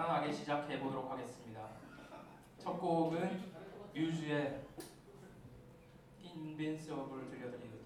편안하게 시작해 보도록 하겠습니다. 첫 곡은 뮤즈의 Invincible을 들려드리겠습니다.